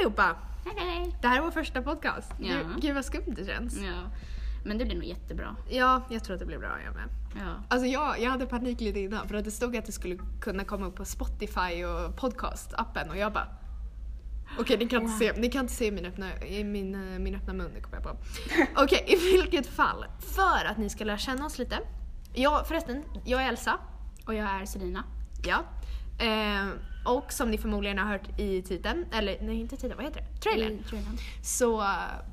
allihopa! Hej! Det här är vår första podcast. Ja. Gud, Gud vad skumt det känns. Ja, men det blir nog jättebra. Ja, jag tror att det blir bra jag med. Ja. Alltså jag, jag hade panik lite innan för att det stod att det skulle kunna komma upp på Spotify och podcast-appen och jag bara Okej, ni, kan inte se, ni kan inte se min öppna, min, eh, min öppna mun, det kommer jag på. Okej, i vilket fall. För att ni ska lära känna oss lite. Ja, förresten, jag är Elsa. Och jag är Selina. Ja. Eh, och som ni förmodligen har hört i titeln, eller nej inte titeln, vad heter det? Trailern. Trailern. Så eh,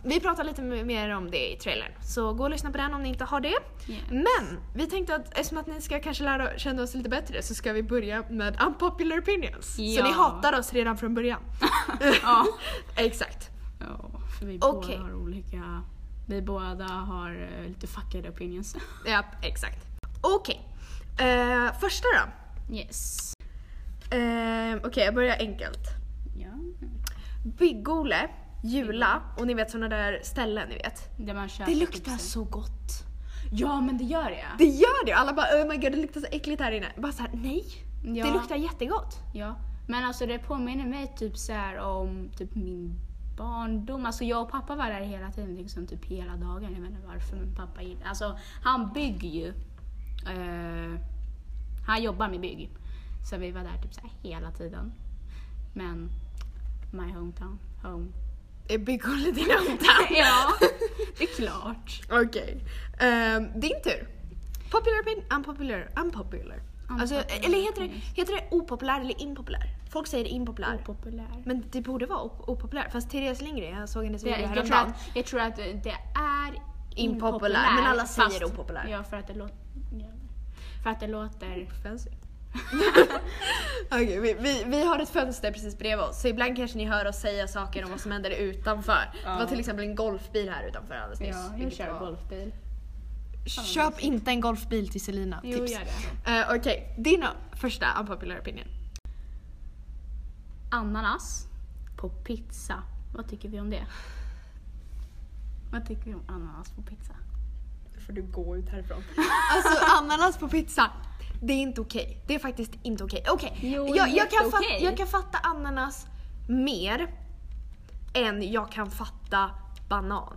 vi pratar lite mer om det i trailern. Så gå och lyssna på den om ni inte har det. Yeah. Men vi tänkte att eftersom att ni ska kanske lära känna oss lite bättre så ska vi börja med unpopular opinions. Så Ja. ni hatar oss redan från början. Ja. Exakt. Ja, för vi Okej. båda har olika... Vi båda har eh, lite fuckade opinions. Ja, exakt. Okej. Eh, första då. Yes. Eh, Okej, jag börjar enkelt. Ja. Bygg-Ole, Jula och ni vet såna där ställen ni vet. Där man köper Det luktar så- så gott. Ja, men det gör det. Det gör det! Alla bara oh my god det luktar så äckligt här inne. Bara såhär nej. Ja. Det luktar jättegott. Ja, men alltså det påminner mig typ så här om typ min barndom. Alltså jag och pappa var där hela tiden, liksom typ hela dagen. Jag vet inte varför, men pappa gillar Alltså han bygger ju. Eh, han jobbar med bygg. Så vi var där typ så hela tiden. Men my hometown, home. Är Bygg-Ole din hometown? ja, det är klart. Okej. Ehm, din tur. Popular opinion, unpopular, unpopular. Alltså, eller heter det, heter det opopulär eller impopulär? Folk säger impopulär. Opopulär. Men det borde vara op- opopulär. Fast Therese Lindgren, jag såg hennes video jag, tror häromdagen. att, jag tror att det är Impopulär, men alla säger fast- opopulär. Ja, för att det låter... Ja, för att det låter... Fancy. Okej, vi, vi, vi har ett fönster precis bredvid oss så ibland kanske ni hör oss säga saker om vad som händer utanför. Det var Ja. till exempel en golfbil här utanför alldeles nyss. Ja, jag kör var- golfbil. Köp inte en golfbil till Selina. Jo, Tips. gör det. Eh, Okej, din första unpopular opinion. Ananas på pizza. Vad tycker vi om det? Vad tycker vi om ananas på pizza? Nu får du gå ut härifrån. Alltså ananas på pizza. Det är inte okej. Det är faktiskt inte okej. Okej, Jo, jag, jag, kan fatta, jätteokej. jag kan fatta ananas mer än jag kan fatta banan.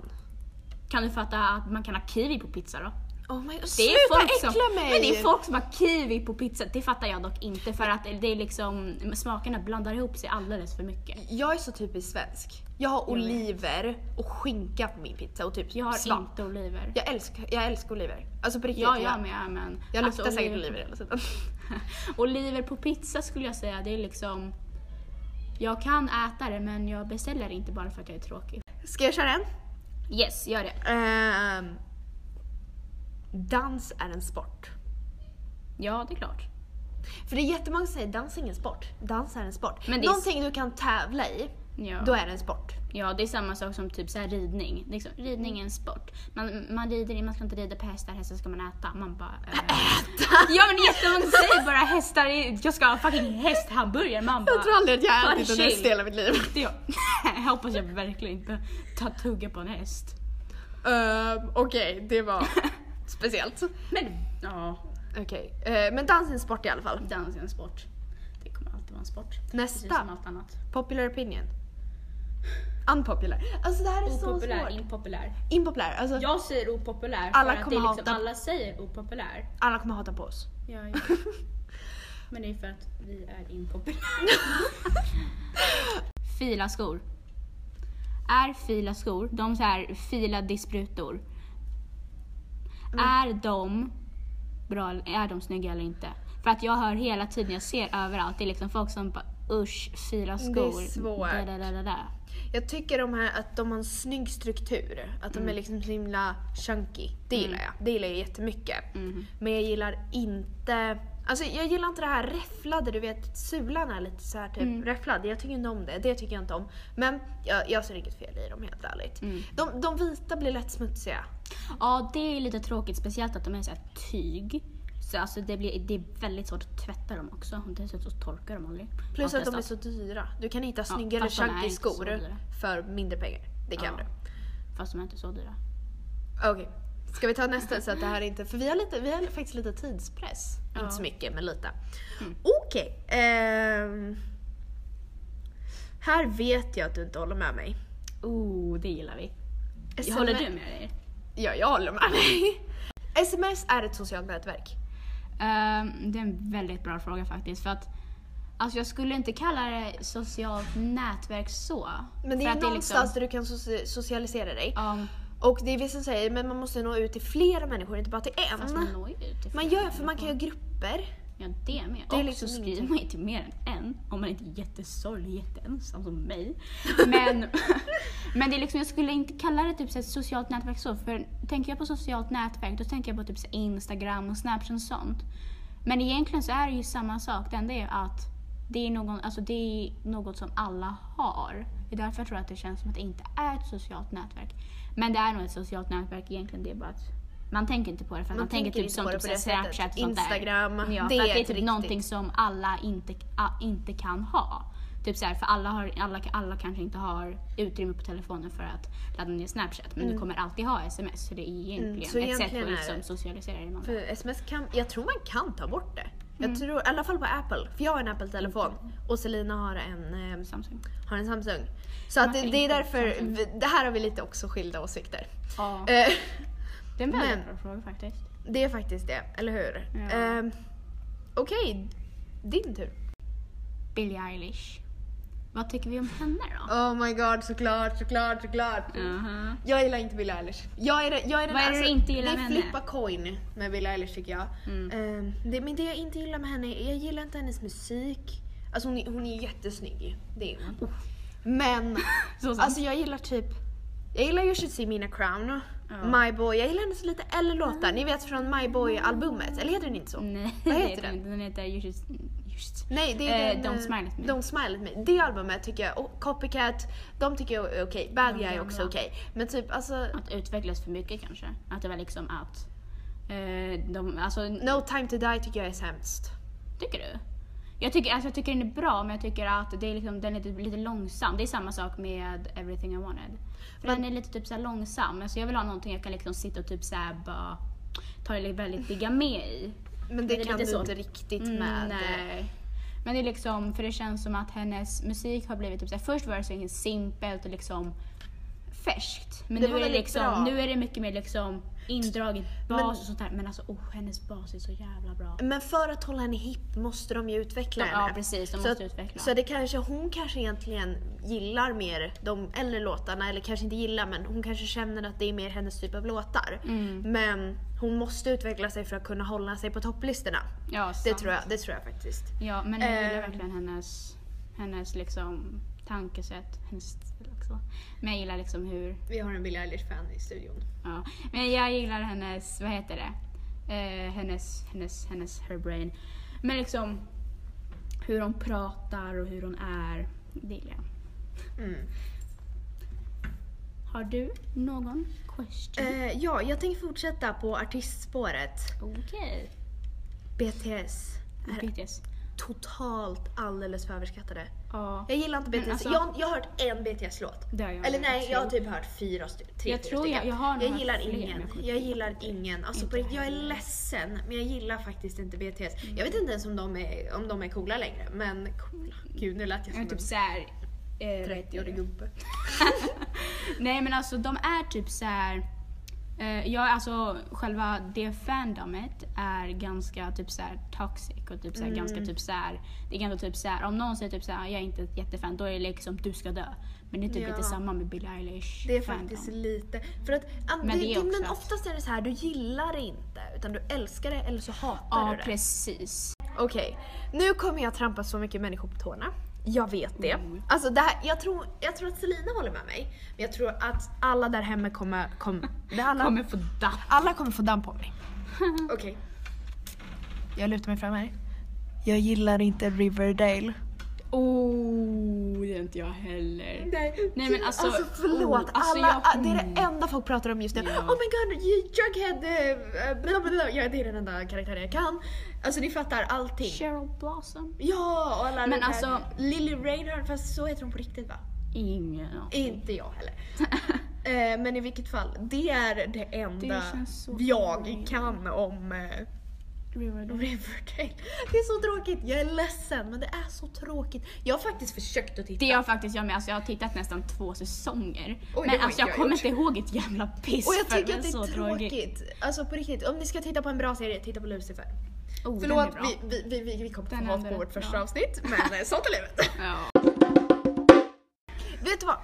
Kan du fatta att man kan ha kiwi på pizza då? Oh my Det är folk som, mig! Men det är folk som har kiwi på pizza. Det fattar jag dock inte för att det är liksom smakerna blandar ihop sig alldeles för mycket. Jag är så typiskt svensk. Jag har Jag oliver och skinka på min pizza och typ Jag har svamp. inte oliver. Jag älskar, jag älskar oliver. Alltså på riktigt. Ja, jag med men... Jag luktar alltså, säkert oliver hela tiden. oliver på pizza skulle jag säga, det är liksom... Jag kan äta det men jag beställer inte bara för att jag är tråkig. Ska jag köra en? Yes, gör det. Ehm, dans är en sport. Ja, det är klart. För det är jättemånga som säger dans är ingen sport. Dans är en sport. Men det är- Någonting du kan tävla i, Ja. då är det en sport. Ja, det är samma sak som typ så här ridning. Liksom, ridning är en sport. Man, man rider, man ska inte rida på hästar, hästar ska man äta. Man bara... eh, Äta! Ja men jättemånga säger bara hästar, är- jag ska ha fucking hästhamburgare. Man bara... Jag tror aldrig att jag har ätit en häst chill. hela mitt liv. Det jag, jag hoppas jag verkligen inte tar tugga på en häst. Ehm, Okej, det var speciellt. Men ja, Okej, eh, men dans är en sport i alla fall. dans är en sport. Det kommer alltid vara en sport. Precis som Nästa, allt annat. popular opinion. Unpopular. Alltså det här är så Opopulär, svårt. impopulär. Impopulär. Alltså, Jag säger opopulär Alla för att det kommer är liksom, hata- alla säger opopulär. Alla kommer hata på oss. Ja, ja. Men det är för att vi är impopulära. Filaskor. Är filaskor, de så här fila disprutor, är de bra, är de snygga eller inte? För att jag hör hela tiden, jag ser överallt, det är liksom folk som bara usch, filaskor. Det är svårt. Da, da, da, da. Jag tycker de här, att de har en snygg struktur. Att Mm. de är liksom så himla chunky. Det gillar jag. Det gillar jag jättemycket. Mhm. Men jag gillar inte... Alltså jag gillar inte det här räfflade, du vet sulan är lite så här typ Mm. räfflad. Jag tycker inte om det. Det tycker jag inte om. Men jag, jag ser inget fel i dem helt ärligt. Mm. De, de vita blir lätt smutsiga. Ja, det är lite tråkigt, speciellt att de är så tyg. Så alltså det, blir, det är väldigt svårt att tvätta dem också. Dessutom så torkar de aldrig. Plus att de är så dyra. Du kan hitta Ja, snyggare är chunky skor för mindre pengar. Det kan Ja. du. Fast de är inte så dyra. Okej. Ska vi ta nästa så att det här inte... För vi har, lite, vi har faktiskt lite tidspress. Ja. Inte så mycket, men lite. Mm. Okej. ehm. Här vet jag att du inte håller med mig. Oh, det gillar vi. SMS Håller du med dig? Ja, jag håller med dig. Sms är ett socialt nätverk. Ehm, det är en väldigt bra fråga faktiskt. För att, alltså jag skulle inte kalla det socialt nätverk så. Men det är att någonstans där du kan soci- socialisera dig. Ja, Och det är vissa som säger men man måste nå ut till flera människor, inte bara till fast man en. når ju ut till Man gör för man kan göra grupper. Ja, det med. Det är och liksom så skriver man ju till mer än en, om man inte är jättesorglig, jätteensam som mig. Men, men det är liksom, jag skulle inte kalla det typ så ett socialt nätverk så, för tänker jag på socialt nätverk då tänker jag på typ så Instagram och Snapchat och sånt. Men egentligen så är det ju samma sak, det enda är att det är, någon, alltså det är något som alla har. Det är därför jag tror att det känns som att det inte är ett socialt nätverk. Men det är nog ett socialt nätverk egentligen, det är bara att man tänker inte på det för man, Man tänker tänker typ som typ. Snapchat och sånt där. Instagram, Ja, det är det är typ riktigt- någonting som alla inte, inte kan ha. Typ så här, för alla, har, alla, alla kanske inte har utrymme på telefonen för att ladda ner Snapchat men du kommer alltid ha sms så det är egentligen Mm, så ett sätt egentligen att liksom socialisera dig med andra. För sms kan, jag tror man kan ta bort det. Mm. Jag tror, i alla fall på Apple, för jag har en Apple-telefon och Selina har en, eh, Samsung. har en Samsung. Så att det, det är därför, vi- det här har vi lite också skilda åsikter. Ja, Eh, det är en väldigt bra fråga faktiskt. det är faktiskt det, eller hur? Ja. Eh, Okej, din tur. Billie Eilish. Vad tycker vi om henne då? Oh my god, såklart, såklart, såklart. Jaha. Jag gillar inte Billie Eilish. Jag är, jag är den, Vad är det du inte gillar Det med är henne? flippa coin med Billie Eilish tycker jag. Mm. Eh, det, men det jag inte gillar med henne, jag gillar inte hennes musik. Alltså hon, är- hon är jättesnygg, det är hon. Men, alltså jag gillar typ, jag gillar You should see me in a crown. Ja. My boy, jag gillar hennes lite äldre låtar. Ni vet från My boy albumet, eller heter den inte så? Nej, Vad heter den? den? Heter You Just... just. Nej, det är Eh, den, Don't Smile at Me. Don't Smile at Me. Det albumet tycker jag, och Copycat, de tycker jag är okej. Bad De Guy är också okej. Men typ alltså, Att utvecklas för mycket kanske. Att det var liksom att... Eh, de, alltså, No time to die tycker jag är sämst. Tycker du? Jag tycker, alltså, jag tycker den är bra men jag tycker att det är liksom, den är lite, lite långsam. Det är samma sak med Everything I wanted. För Men- den är lite typ så långsam. Alltså, jag vill ha någonting jag kan liksom sitta och typ så bara ta det väldigt digga med i. Men det, det är kan du så. inte riktigt Mm, med. nej. Men det är liksom, för det känns som att hennes musik har blivit typ så här, först var det så simpelt och liksom färskt. Men Det nu är, det liksom, nu är det mycket mer liksom indraget bas Men- och sånt där. Men alltså oh, hennes bas är så jävla bra. Men för att hålla henne hipp måste de ju utveckla De- henne. ja, precis, de så måste att, utveckla. Så det kanske, hon kanske egentligen gillar mer de äldre låtarna, eller kanske inte gillar men hon kanske känner att det är mer hennes typ av låtar. Mm. Men hon måste utveckla sig för att kunna hålla sig på topplistorna. Ja, Det sant. tror jag, det tror jag faktiskt. Ja, men jag gillar Eh. verkligen hennes, hennes liksom tankesätt, hennes också. Men jag gillar liksom hur, Vi har en Billie Eilish-fan i studion. ja. Men jag gillar hennes, vad heter det? Eh, hennes, hennes, hennes, her brain. Men liksom hur hon pratar och hur hon är, det gillar jag. Mm. Har du någon question? Eh, ja, jag tänker fortsätta på artistspåret. Okej. BTS är BTS. Totalt alldeles för överskattade. Ja. Jag gillar inte BTS. alltså- jag, jag har hört en BTS-låt. Jag Eller nej, jag har typ hört fyra, tre, Jag fyra tror jag- jag har jag gillar ingen. jag Jag gillar ingen. Alltså på jag är ledsen, men jag gillar faktiskt inte BTS. Mm. Jag vet inte ens om de är, om de är coola längre, men coola. Gud, nu lät jag Jag som är typ en såhär... Eh, 30-årig gubbe. Nej men alltså de är typ så här. Eh, ja, alltså själva det fandomet är ganska typ så här toxic och typ så här, ganska typ så här. Det är ganska typ så här. om någon säger typ så här, jag är inte ett jättefan, då är det liksom du ska dö. Men det är typ Ja. lite samma med Billie Eilish Det är fandom. faktiskt lite... För att, an, Men det, det är men oftast är det så här, du gillar det inte, utan du älskar det eller så hatar Ja, du det. precis. Okej, nu kommer jag trampa så mycket människor på tårna. Jag vet det. Mm. Alltså det här, jag, tror, jag tror att Selina håller med mig. Men jag tror att alla där hemma kommer... Kom, alla, Kommer få damm. alla kommer få damm på mig. Okej. Jag lutar mig fram här. Jag gillar inte Riverdale. Oh, det är inte jag heller. Nej, Nej, men alltså, förlåt. oh, alltså, alla, jag- Det är det enda folk pratar om just nu. Ja. Oh my god, Jughead! Uh, bla bla bla. Ja, det är den enda karaktären jag kan. Alltså ni fattar allting. Cheryl Blossom. Ja, och alla Men alltså- Lily Reinhardt, fast så heter hon på riktigt va? Ingen aning. Inte jag heller. Eh, men i vilket fall, det är det enda Det jag kan om eh, Riverdale. Riverdale. Det är så tråkigt, jag är ledsen men det är så tråkigt. Jag har faktiskt försökt att titta. Det har faktiskt jag med, alltså jag har tittat nästan två säsonger. Oj, men alltså jag jag kommer inte ihåg ett jävla piss Och jag tycker att det är så tråkigt. Alltså på riktigt, om ni ska titta på en bra serie, titta på Lucifer. Oh, Förlåt, vi, vi, vi, vi, få Den hat på vårt första avsnitt, men eh, sånt är livet. Ja. Vet du vad?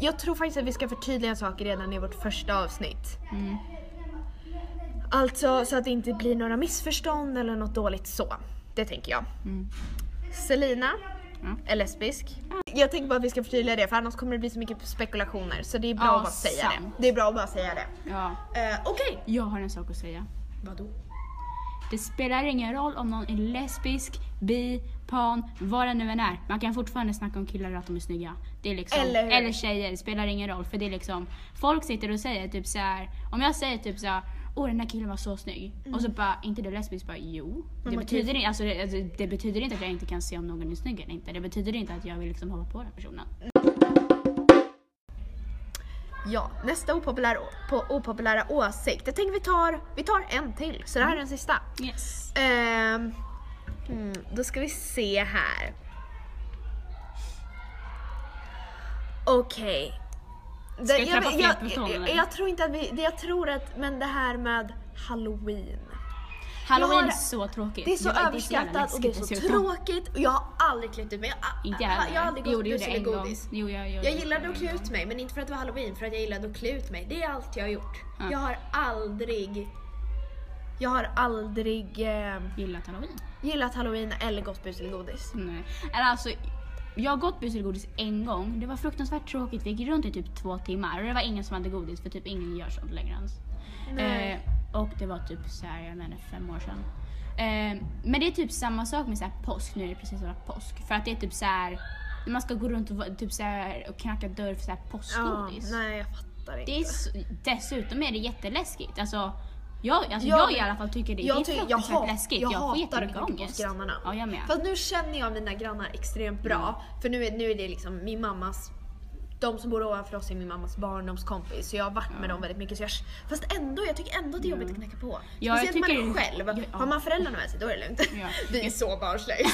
Jag tror faktiskt att vi ska förtydliga saker redan i vårt första avsnitt. Mm. Alltså så att det inte blir några missförstånd eller något dåligt så. Det tänker jag. Mm. Selina Ja. är lesbisk. Jag tänker bara att vi ska förtydliga det för annars kommer det bli så mycket spekulationer så det är bra Ja, att bara säga sant. det. Det är bra att bara säga det. ja. Uh, Okej. Jag har en sak att säga. Vadå? Det spelar ingen roll om någon är lesbisk, bi, pan, vad det nu än är. Man kan fortfarande snacka om killar och att de är snygga. Det är liksom, Eller hur? eller tjejer, det spelar ingen roll. För det är liksom, folk sitter och säger typ så här. om jag säger typ så här, åh den här killen var så snygg. Och så bara, inte du lesbisk? Bara, jo. Mm. Det betyder, inte, alltså, det, alltså, det betyder inte att jag inte kan se om någon är snygg eller inte. Det betyder inte att jag vill liksom hoppa på den personen. Ja, nästa opopulär, på opopulära åsikt. Jag tänker vi tar, vi tar en till, så det här är den sista. Yes. Hmm, då ska vi se här. Okej. Det- Ska jag, jag, jag, jag, jag tror inte att vi, det jag tror att, men det här med halloween. Halloween har- är så tråkigt. Det är så Ja, jävla överskattat och det är så dessutom. tråkigt och jag har aldrig klätt ut mig. Jag, Inte jag heller. jag har aldrig gått det jag en gång. godis. Jo, jag, jag, Jag gillade att klä ut mig men inte för att det var halloween, för att jag gillade att klä ut mig. Det är allt jag har gjort. Ja. Jag har aldrig, jag har aldrig eh, Gillat halloween. gillat halloween eller gått bus eller godis. Nej. Alltså, jag har gått bus eller godis en gång. Det var fruktansvärt tråkigt. Vi gick runt i typ två timmar och det var ingen som hade godis för typ ingen gör sånt längre ens. Eh, och det var typ så här, jag menar fem år sedan. Eh, men det är typ samma sak med så här påsk. Nu är det precis varit påsk. För att det är typ så här när man ska gå runt och, typ så här, och knacka dörr för så här Ja, påskgodis. nej jag fattar inte. det är dessutom är det jätteläskigt. Alltså, jag, alltså Jag- jag i alla fall tycker det, jag det är ty- jag fruktansvärt hat- läskigt. jag Jag, får jättemycket ångest. grannarna. Ja, jag med. Fast nu känner jag mina grannar extremt bra. För nu är, nu är det liksom min mammas de som bor ovanför oss är min mammas barndomskompis så jag har varit med dem väldigt mycket. Så jag, fast ändå, jag tycker ändå att det är jobbigt att knacka på. jag Speciellt när man är själv. Ja, ja. Har man föräldrarna med sig då är det lugnt. Ja. Vi är så barnsliga.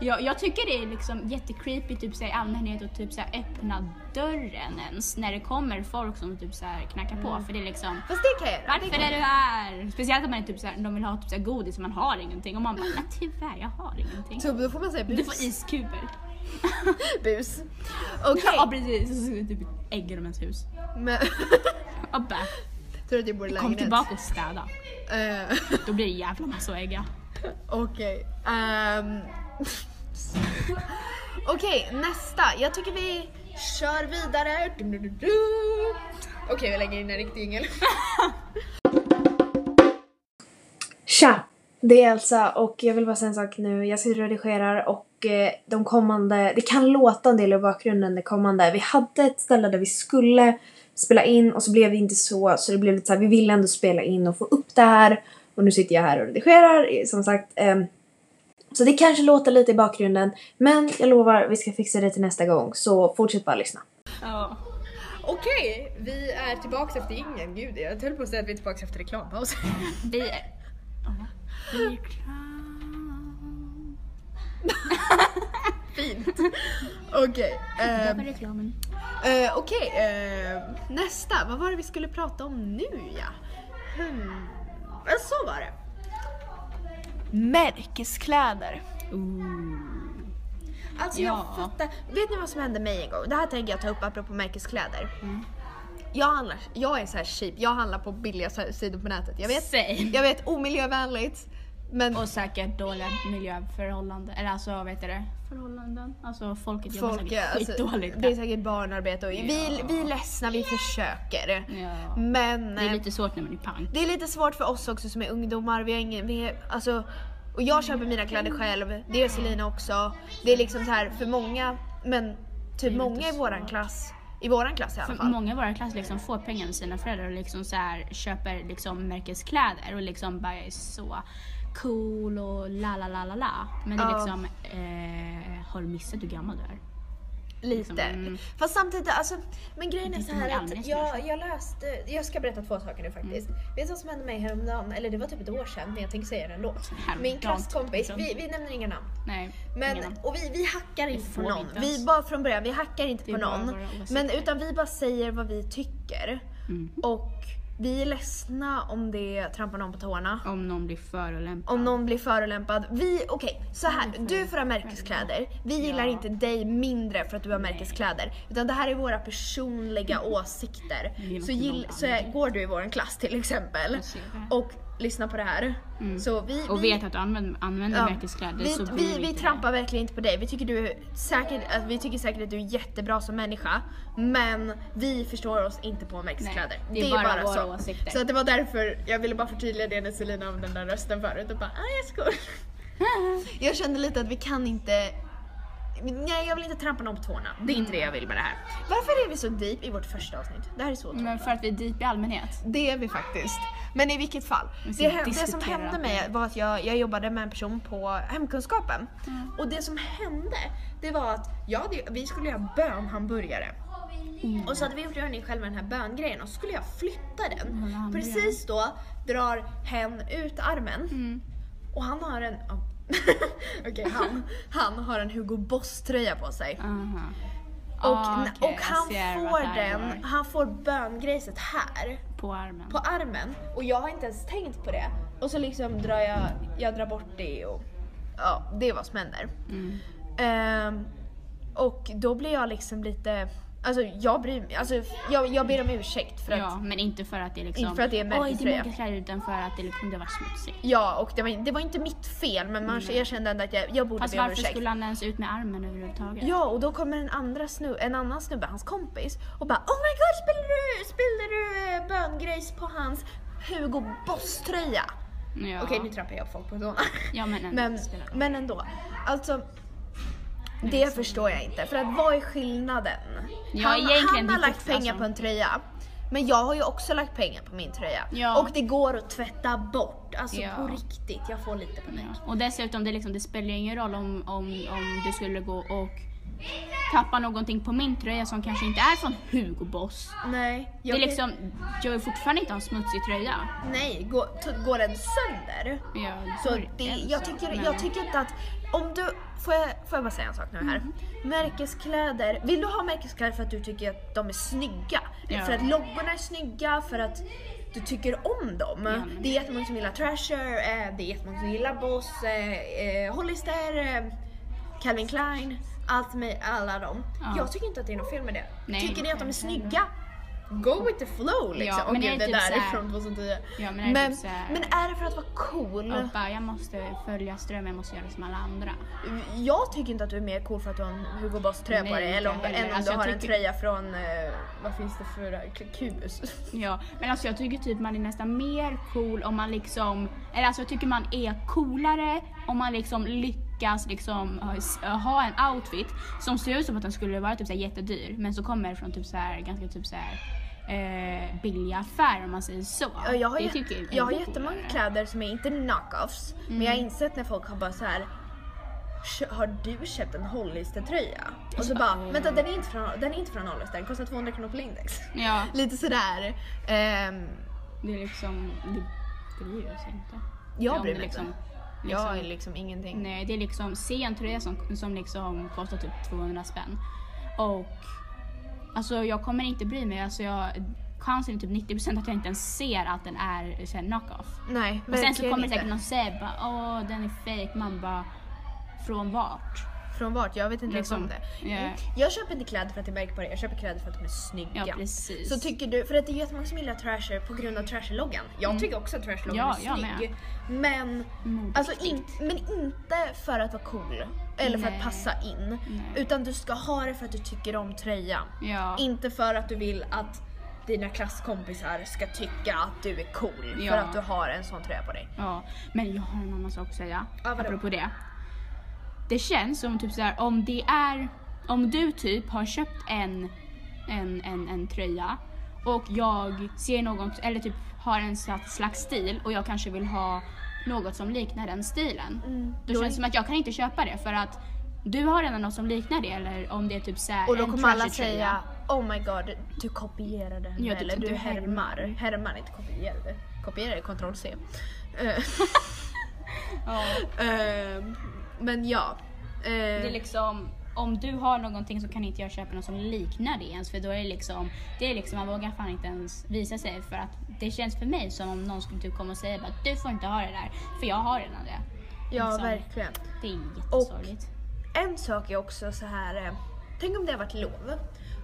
Jag, jag tycker det är liksom jättecreepy typ i allmänhet att typ så här, öppna dörren ens när det kommer folk som typ så här, knackar på. För det är liksom Fast det kan jag det varför kan är du här? Speciellt om man är typ så här, de vill ha typ så här, godis och man har ingenting. Och man bara, tyvärr jag har ingenting. Så då får man säga bus. Du får iskuber. Bus. Okej. Ja precis, så är det typ ägger de ens hus. Men, bara, tror att jag bor i kom lägenhet. tillbaka och städa. Eh, Då blir det jävla massa att ägga. Okej. ehm. Okej, nästa. Jag tycker vi kör vidare. Du, du, du, du. Okej, vi lägger in en riktig jingel. Tja! Det är Elsa och jag vill bara säga en sak nu. Jag sitter och redigerar och eh, de kommande, det kan låta en del i bakgrunden det kommande. Vi hade ett ställe där vi skulle spela in och så blev det inte så. Så det blev lite så här, vi ville ändå spela in och få upp det här. Och nu sitter jag här och redigerar som sagt. ehm, så det kanske låter lite i bakgrunden. Men jag lovar, vi ska fixa det till nästa gång. Så fortsätt bara lyssna. Ja. Okej, vi är tillbaka efter ingen. Gud, jag höll på att säga att vi är tillbaka efter reklampaus. Vi är... Ja. Vi är klara. Fint. Okej. Ehm, reklamen. Eh, Okej, eh, nästa. Vad var det vi skulle prata om nu ja? Hmm. Så var det. Märkeskläder. Alltså jag Ja. fattar. Vet ni vad som hände mig en gång? Det här tänker jag ta upp apropå märkeskläder. Mm. Jag, handlar, jag är så här cheap, jag handlar på billiga sidor på nätet. Jag vet, Same. jag vet omiljövänligt. Men Och säkert dåliga miljöförhållanden. Eller alltså vad heter det? Förhållanden. Alltså folket jobbar folk, säkert alltså, skitdåligt. det är säkert barnarbete och vi, Ja. vi är ledsna, vi försöker. ja. Men Det är eh, lite svårt när man är pank. Det är lite svårt för oss också som är ungdomar. Vi har ingen, vi är, alltså, och jag köper mina kläder själv, det gör Selina också. Det är liksom så här för många, men typ många i våran klass, i våran klass i alla För fall. många i våra klass liksom får pengar av sina föräldrar och liksom så här köper liksom märkeskläder och liksom bara är så cool och la la la la la. Men det är liksom, eh, har du missat hur gammal du är? Lite. Liksom, mm. Fast samtidigt, alltså, men grejen är så här att jag, jag läste, jag ska berätta två saker nu faktiskt. Mm. Vet du vad som hände mig häromdagen? Eller det var typ ett år sedan, men jag tänker säga det ändå. Häromdagen, Min klasskompis, liksom. vi, vi nämner inga namn. Nej, Men, namn. och vi, vi hackar inte på någon. Vi bara från början, vi hackar inte på någon. Men utan vi bara säger vad vi tycker. Mm. Och vi är ledsna om det trampar någon på tårna. Om någon blir förolämpad. Om någon blir förolämpad. Vi, okej, så här. Mm, Du får ha märkeskläder. Vi gillar Ja. inte dig mindre för att du har märkeskläder. Utan det här är våra personliga åsikter. Vi gillar Så, gill, så går du i vår klass till exempel och lyssnar på det här. Mm. Så vi, Och vi, vet att du använder, använder Ja. märkeskläder vi, så vi, vi inte trampar verkligen inte på dig. Vi tycker, du säkert, att vi tycker säkert att du är jättebra som människa. Men vi förstår oss inte på märkeskläder. Nej, det är bara våra så. åsikter. Så att det var därför jag ville bara förtydliga det när Selina av den där rösten förut och bara ah, jag skojar. Jag kände lite att vi kan inte Nej jag vill inte trampa någon på tårna. Det är inte det jag vill med det här. Varför är vi så deep i vårt första avsnitt? Det här är så tråkigt. Men för att vi är deep i allmänhet. Det är vi faktiskt. Men i vilket fall. Det, det som hände mig var att jag, jag jobbade med en person på hemkunskapen. Mm. Och det som hände, det var att hade, vi skulle göra bönhamburgare. Mm. Och så hade vi gjort i ordning själva den här böngrejen och så skulle jag flytta den. Mm. Precis då drar hen ut armen Mm. och han har en... Okej, han, han har en Hugo Boss tröja på sig. Aha. Och, Ah, okej, och han får den, han får böngrejset här På armen. på armen och jag har inte ens tänkt på det. Och så liksom drar jag, jag drar bort det och ja, det är vad som händer. Mm. Ehm, och då blir jag liksom lite, alltså jag bryr mig, alltså jag, jag ber om ursäkt för att Ja, men inte för att det är liksom... Inte för att det är Oj, det är märkeströja." märkeskläder utan för att det liksom det var smutsigt. Ja, och det var, det var inte mitt fel men man, jag kände ändå att jag, jag borde Fast be om varför ursäkt. skulle han ens ut med armen överhuvudtaget? Ja, och då kommer en, andra snu, en annan snubbe, hans kompis, och bara Oh my god, spillde du, spillde du eh, böngrejs på hans Hugo Boss-tröja? Ja. Okej, nu trampar jag folk på tårna. Ja, men ändå, men, men ändå. Alltså, det förstår jag inte. För att vad är skillnaden? Ja, han, han har det lagt fort- pengar alltså. på en tröja. Men jag har ju också lagt pengar på min tröja. Ja. Och det går att tvätta bort. Alltså Ja. på riktigt, jag får lite panik. Ja. Och dessutom, det, liksom, det spelar ju ingen roll om, om, om du skulle gå och tappa någonting på min tröja som kanske inte är från Hugo Boss. Nej, Det är liksom, jag vill fortfarande inte ha en smutsig tröja. Nej, går, går den sönder? Ja, Så går det, jag, så, tycker, jag tycker inte att om du, får jag, får jag bara säga en sak nu här? Mm. Märkeskläder, vill du ha märkeskläder för att du tycker att de är snygga? Ja. För att loggorna är snygga, för att du tycker om dem? men- Det är jättemånga som gillar Trasher, eh, det är jättemånga som gillar Boss, eh, eh, Hollister, eh, Calvin Klein, allt med alla dem. Ja. Jag tycker inte att det är något fel med det. Nej, tycker ni att de är snygga? Go with the flow liksom. Ja, men gud, är det det där typ är från 2010. Ja, men är det men, typ så här- men är det för att vara cool? Och bara, jag måste följa strömmen, jag måste göra som alla andra. Jag tycker inte att du är mer cool för att du har en Hugo Boss tröja på dig eller om, än om Alltså, du har en tycker- tröja från, eh, vad finns det för, eh, Kubus? Ja, men alltså jag tycker typ man är nästan mer cool om man liksom, eller alltså jag tycker man är coolare om man liksom lyckas liksom ha- ha en outfit som ser ut som att den skulle vara typ så jättedyr men så kommer från typ så här ganska typ så här eh, billiga affärer om man säger så. Ja, jag har, Det tycker är jag har jättemånga kläder som är inte knockoffs, men jag har Mm. insett när folk har bara så här. "Kö- Har du köpt en Hollister-tröja? Och så bara, vänta den är inte från, den är inte från Hollister, den kostar 200 kronor på Lindex. Ja, Lite sådär. Ehm, det är liksom, det bryr sig inte. jag Ja, bryr mig liksom, inte. liksom, Jag är liksom ingenting. Nej, det är liksom, se en tröja som, som liksom kostar typ 200 spänn. Och alltså jag kommer inte bry mig. Alltså jag, chansen är typ 90% att jag inte ens ser att den är här, knock-off. Nej, Och sen så kommer det säkert någon säga bara, åh den är fake. Man bara, från vart? Från vart? Jag vet inte Liksom, ens om det. ja. Jag köper inte kläder för att jag märker på det, jag köper kläder för att de är snygga. Ja, precis. Så tycker du, för att det är jättemånga som gillar Trasher på grund av Trasher-loggan. Jag tycker också att Trasher-loggan Mm. Ja, är snygg. Men, Modigt. alltså in, men inte för att vara cool. Eller för Nej. att passa in. Nej. Utan du ska ha det för att du tycker om tröjan. Ja. Inte för att du vill att dina klasskompisar ska tycka att du är cool. Ja. För att du har en sån tröja på dig. Ja, men jag har en annan sak att säga. Ja, vadå? apropå det. Det känns som typ såhär, om det är, om du typ har köpt en, en, en, en tröja och jag ser något, eller typ har en slags stil och jag kanske vill ha något som liknar den stilen. Mm, Då då känns är- det som att jag kan inte köpa det för att Du har redan något som liknar det eller om det är typ såhär Och då kommer alla säga Oh my god, du kopierade henne Ja, eller du du härmar. härmar. Inte kopierade. Kopierade, ctrl C. Eh, Ja. eh, men ja. Det är liksom, om du har någonting så kan inte jag köpa något som liknar det ens för då är det liksom, det är liksom, man vågar fan inte ens visa sig för att det känns för mig som om någon skulle typ komma och säga bara du får inte ha det där för jag har redan det. ja, liksom. verkligen. Det är jättesorgligt. En sak är också så här. eh, tänk om det har varit lov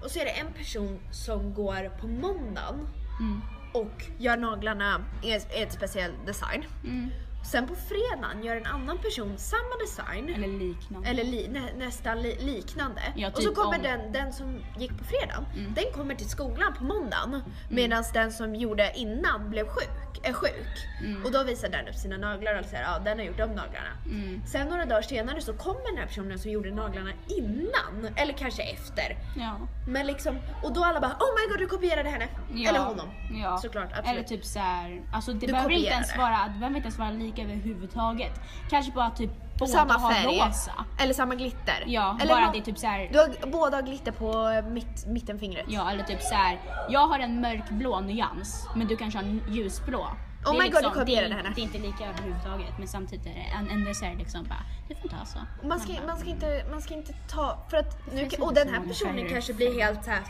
och så är det en person som går på måndagen Mm. och gör naglarna i ett speciell design. Mm. Sen på fredagen gör en annan person samma design Eller liknande. eller li, nä, nästan li, liknande. Ja, och så typ kommer om- den, den som gick på fredagen, Mm. den kommer till skolan på måndagen. Medan den som gjorde innan blev sjuk, är sjuk. Mm. Och då visar den upp sina naglar och säger ja den har gjort de naglarna. Mm. Sen några dagar senare så kommer den här personen som gjorde naglarna innan, eller kanske efter. Ja. Men liksom, och då alla bara oh my god du kopierade henne. Ja. Eller honom. Ja. Såklart, absolut. Eller typ såhär, alltså det Du behöver inte ens vara, det behöver inte ens vara lika överhuvudtaget. Kanske bara typ båda Samma har färg. rosa. Eller samma glitter. Ja, eller bara det är typ såhär, Du har båda har glitter på mitt, mittenfingret. ja eller typ såhär, jag har en mörkblå nyans men du kanske har en ljusblå. Oh Det my god, du det, kopierade henne. det är inte lika överhuvudtaget men samtidigt är det en, en dessert liksom bara, du får inte ha så. Man ska, man, ska inte, man ska inte ta, för att nu, och den så här personen kanske blir helt så här.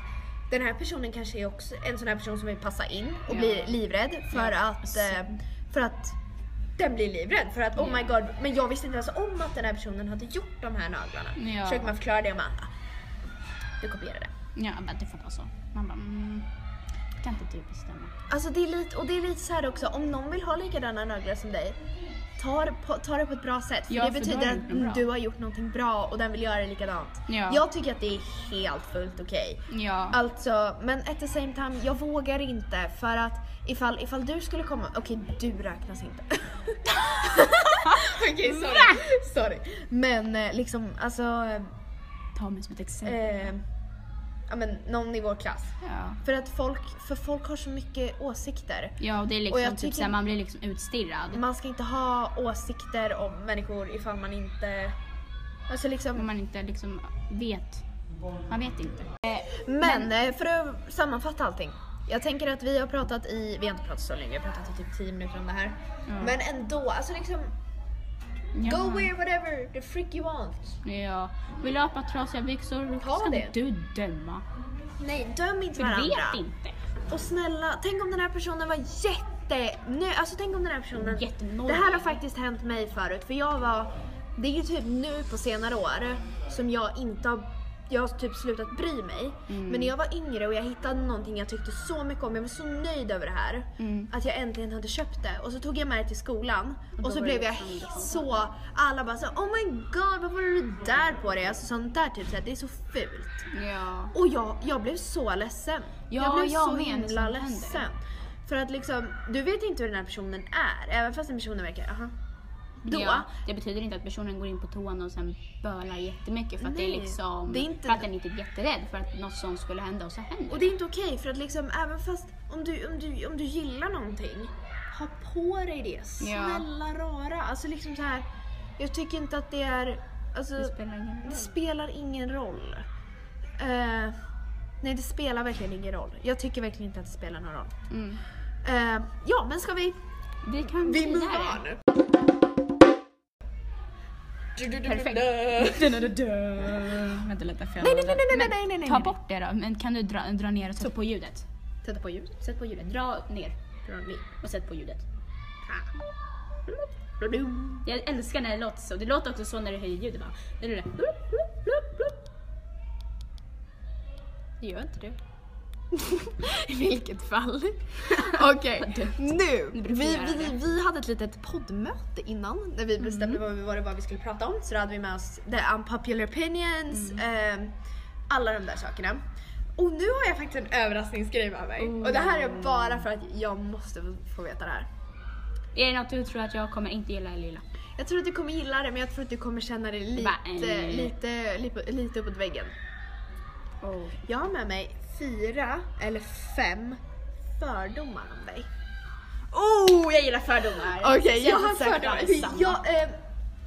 Den här personen kanske är också en sån här person som vill passa in och Ja. blir livrädd för Ja, att, eh, för att den blir livrädd för att oh my god, men jag visste inte ens om att den här personen hade gjort de här naglarna. Ja. Försöker man förklara det och man, ah, du kopierade. Ja men du får ha så. Man bara, mm, kan inte du bestämma? Alltså det är lite, och det är lite så här också, om någon vill ha likadana naglar som dig, ta det på, ta det på ett bra sätt. För Ja, det för betyder att du har gjort någonting bra och den vill göra likadant. Ja. Jag tycker att det är helt fullt okej. Ja. Alltså, men at the same time, jag vågar inte för att ifall, ifall du skulle komma, okej du räknas inte. okej sorry. sorry. Men eh, liksom alltså, Ta mig som ett exempel. eh, ja men någon i vår klass. Ja. För att folk, för folk har så mycket åsikter. Ja, och det är Och liksom jag typ tycker- såhär, man blir liksom utstirrad. Man ska inte ha åsikter om människor ifall man inte, alltså Om liksom. man inte liksom vet. Man vet inte. Men eh, för att sammanfatta allting. Jag tänker att vi har pratat i, vi har inte pratat så länge, vi har pratat i typ 10 minuter om det här. Ja. Men ändå, alltså liksom Ja. Go wear whatever the freak you want. Ja. Vill du ha ett par trasiga byxor Ha ska det. du döma. Nej, döm inte För du varandra. vet inte. Och snälla, tänk om den här personen var jätte... Nu, alltså tänk om den här personen... Jättenojig. Det här har faktiskt hänt mig förut för jag var... Det är ju typ nu på senare år som jag inte har... Jag har typ slutat bry mig. Mm. Men när jag var yngre och jag hittade någonting jag tyckte så mycket om, jag var så nöjd över det här. Mm. Att jag äntligen hade köpt det. Och så tog jag med det till skolan. Och, då så var blev jag så... Alla bara så Oh my god, varför har du där på dig? Alltså sånt där typ, så här, det är så fult. Ja. Och jag, jag blev så ledsen. Ja, jag blev jag så himla händer. ledsen. För att liksom, du vet inte hur den här personen är. Även fast den personen verkar, aha. Då, Ja, det betyder inte att personen går in på toan och sen bölar jättemycket för att det är liksom, det är inte- för att den inte är jätterädd för att något sånt skulle hända och så händer och det är inte okej för att liksom, även fast om du, om du, om du gillar någonting, ha på dig det. Snälla rara. Alltså liksom så här. jag tycker inte att det är, alltså, det. spelar ingen roll. det spelar ingen roll. Eh, nej, det spelar verkligen ingen roll. Jag tycker verkligen inte att det spelar någon roll. Mm. Eh, ja, men ska vi Vi kan Vi vidare. Perfekt. Vänta lite jag Nej, nej, nej, nej, Men nej, nej, nej, Ta nej. bort det då, men kan du dra, dra ner och sätta på ljudet? Sätta på ljud. Sätt på ljudet, dra ner och sätt på ljudet. Jag älskar när det låter så. Det låter också så när du höjer ljudet bara. Det gör inte du. I vilket fall. Okej, nu. Vi, vi vi, hade ett litet poddmöte innan när vi bestämde vad, vi, vad det var vi skulle prata om. Så då hade vi med oss the unpopular opinions, eh, alla de där sakerna. Och nu har jag faktiskt en överraskningsgrej med mig. Och det här är bara för att jag måste få- veta det här. Är det något du tror att jag kommer inte gilla eller gilla? Jag tror att du kommer gilla det men jag tror att du kommer känna dig lite, eh. lite, lite, lite uppåt väggen. Jag har med mig fyra eller fem fördomar om dig. Oh, jag gillar fördomar. Okej, jag Känns har fördomar. Jag, eh,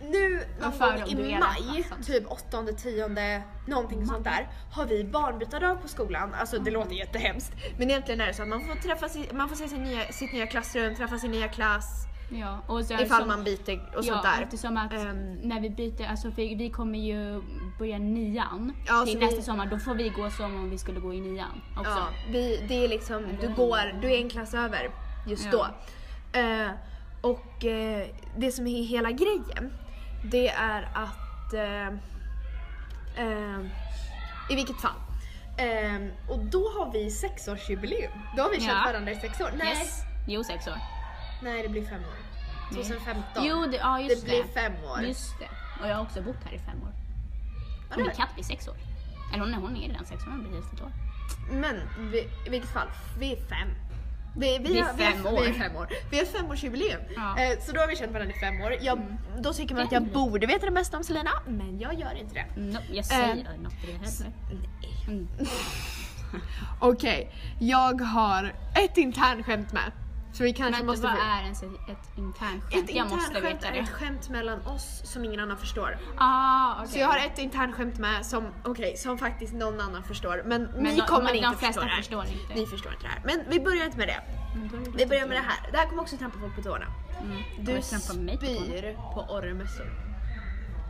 nu någon gång i maj, klassen? typ 8 tionde någonting sånt där, har vi barnbytardag på skolan. Alltså det låter jättehemskt. Men egentligen är det så att man får träffas, i, man får se sin nya, sitt nya klassrum, träffa sin nya klass, Ja, och så, ifall som- man byter och ja, sånt där. eftersom att Ehm. när vi byter, alltså vi, vi kommer ju börja nian Ja, till så vi- nästa sommar, då får vi gå som om vi skulle gå i nian också. Ja, vi, det är liksom, du går, du är en klass över just Ja. då. Eh, och eh, det som är hela grejen, det är att eh, i vilket fall. Eh, och då har vi sexårsjubileum. Då har vi känt Ja. varandra i sex år. Nej, Yes. Jo, sex år. nej det blir fem år. 2015. Jo, det, ja, just det blir fem år. Just det. Och jag har också bott här i fem år. Och min katt blir sex år. Eller hon, hon är redan sex år, hon blir precis ett år. Men vi, i vilket fall, vi är fem. Vi, vi, Vi är har- fem vi, år. Vi är fem år. Vi har femårsjubileum. Ja. Eh, så då har vi känt varandra i fem år. Jag, Då tycker man att jag Mm. borde veta det mesta om Selina, men jag gör inte det. No, jag säger Ehm, något i det här. Mm. Okej, jag har ett internskämt med. Så vi kanske Men måste... vad få- är ens ett, ett internskämt? ett Jag måste veta är det. ett skämt mellan oss som ingen annan förstår. Ah, okej. Så jag har ett internskämt med som, okej, som faktiskt någon annan förstår. Men, Men ni de- kommer men inte de flesta förstå det här. förstår inte. Ni förstår inte det här. Men vi börjar inte med det. Är det Vi börjar med det här. Det här kommer också trampa folk på tårna. Mm. Du mig på spyr på orrmössor.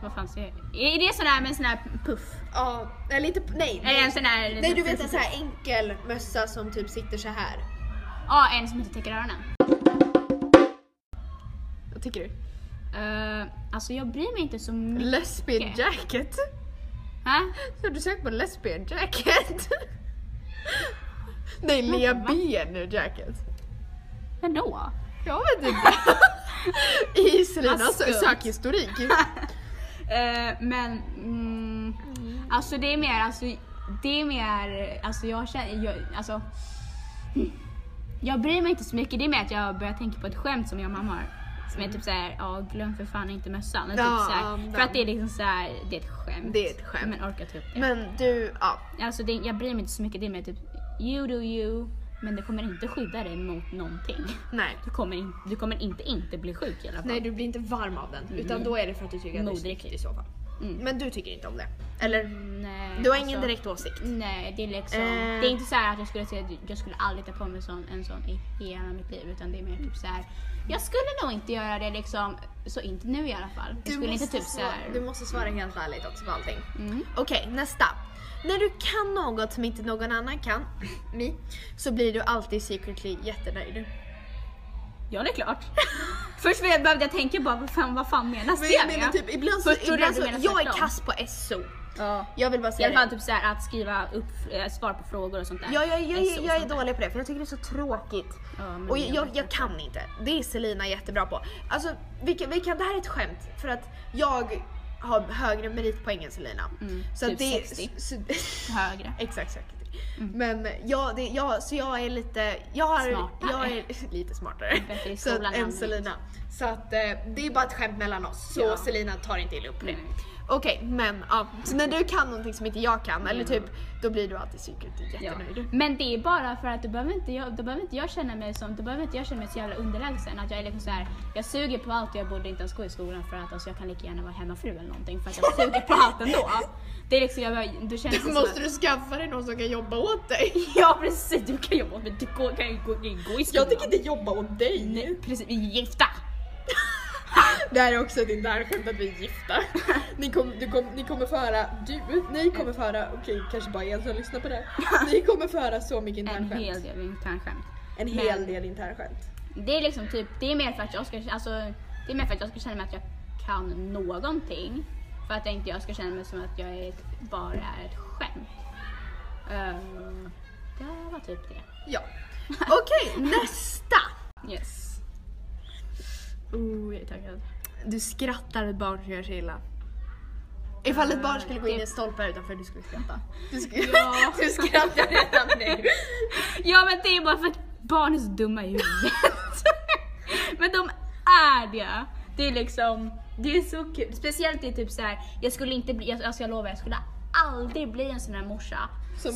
Vad fan ser jag? Är det sån här med en sån här puff? Ja, eller inte, nej. Är det en sån här... Nej du vet en sån här enkel mössa som typ sitter så här. Ja, en som inte täcker öronen. Vad tycker du? Uh, alltså jag bryr mig inte så mycket. Lesbian jacket. Ha? Har du sökt på lesbian jacket? nej, lesbian jacket. Vadå? Jag vet inte. I Selinas sökhistorik. Eh, men mm, alltså det är mer, alltså det är mer, alltså jag känner, jag, alltså jag bryr mig inte så mycket, det är mer att jag börjar tänka på ett skämt som jag och mamma har. Som är typ såhär, ja glöm för fan inte mössan. Eller Ja, typ såhär, ja, för att det är liksom såhär, det är ett skämt. Det är ett skämt. Men orkar ta upp det. Men du, ja. Alltså det, jag bryr mig inte så mycket, det är mer typ, you do you, men det kommer inte skydda dig mot någonting. Nej. Du kommer, in, du kommer inte inte bli sjuk i alla fall. Nej, du blir inte varm av den. Utan då är det för att du tycker att det är snyggt i så fall. Mm. Men du tycker inte om det? Eller? Nej, Du har ingen alltså- direkt åsikt? Nej, det är liksom, Eh. det är inte så här att jag skulle säga att jag skulle aldrig ta på mig sån, en sån i hela mitt liv utan det är mer typ så här. jag skulle nog inte göra det liksom, så inte nu i alla fall. Jag skulle inte typ så här. du måste svara helt ärligt också på allting. Mm. Okej, nästa. När du kan något som inte någon annan kan, me, så blir du alltid secretly jättenöjd. Ja, det är klart. Först behövde jag tänka bara, vad fan, vad fan menas Men det jag med? menar typ, ibland så, Först trodde ibland jag så jag är kass på SO. Ja. Jag vill bara I säga alla fall typ så här, att skriva upp eh, svar på frågor och sånt där. Jag, jag, jag, och jag är dålig på det för jag tycker det är så tråkigt. Ja, Och jag, jag, jag jag kan inte. Det är Selina jättebra på. Alltså, vi kan, vi kan, det här är ett skämt för att jag har högre meritpoäng än Selina. Mm, Så typ det, 60. Så, Högre. exakt, säkert. Mm. Men jag, det, jag, så jag är lite, jag, har, Smartare. jag är lite smartare så att, än. Selina. Så att eh, det är bara ett skämt mellan oss. Så Ja. Selina tar inte illa upp det. Nej. Okej, men ja. Så när du kan någonting som inte jag kan, eller Mm. typ, då blir du alltid Ja. jättenöjd. Men det är bara för att då behöver inte jag, då behöver inte jag känna mig som, då behöver inte jag känna mig så jävla underlägsen. Att jag är liksom så här, jag suger på allt och jag borde inte ens gå i skolan för att alltså, jag kan lika gärna vara hemmafru eller någonting för att jag suger på allt ändå. Det är liksom, jag, då känns Då måste du skaffa dig någon som kan jobba åt dig. Ja precis, du kan jobba men du går- kan ju gå, gå i skolan. Jag tänker inte jobba åt dig. Nej, precis, vi är gifta. Det här är också ett internskämt att vi är gifta. Ni, kom, du kom, ni kommer få höra, du, ni kommer få höra, okej kanske bara en som lyssnar på det. Ni kommer få höra så mycket En internskämt. hel del internskämt. En hel Men- del internskämt. Det är liksom typ, det är mer för att jag ska, alltså, det är mer för att jag ska känna mig att jag kan någonting. För att jag inte jag ska känna mig som att jag är ett, bara är ett skämt. Ehm, det var typ det. Ja. Okej, nästa! Yes. Oh, jag är taggad. Du skrattar ett barn som gör sig illa. Ifall ett barn skulle gå in i en stolpe här utanför, du skulle skratta. Du, skulle, Ja. du skrattar redan nu. Ja men det är bara för att barn är så dumma i huvudet. men de är det. Det är liksom, det är så kul. Speciellt det är typ så här. jag skulle inte bli, alltså jag lovar jag skulle aldrig bli en sån här morsa som,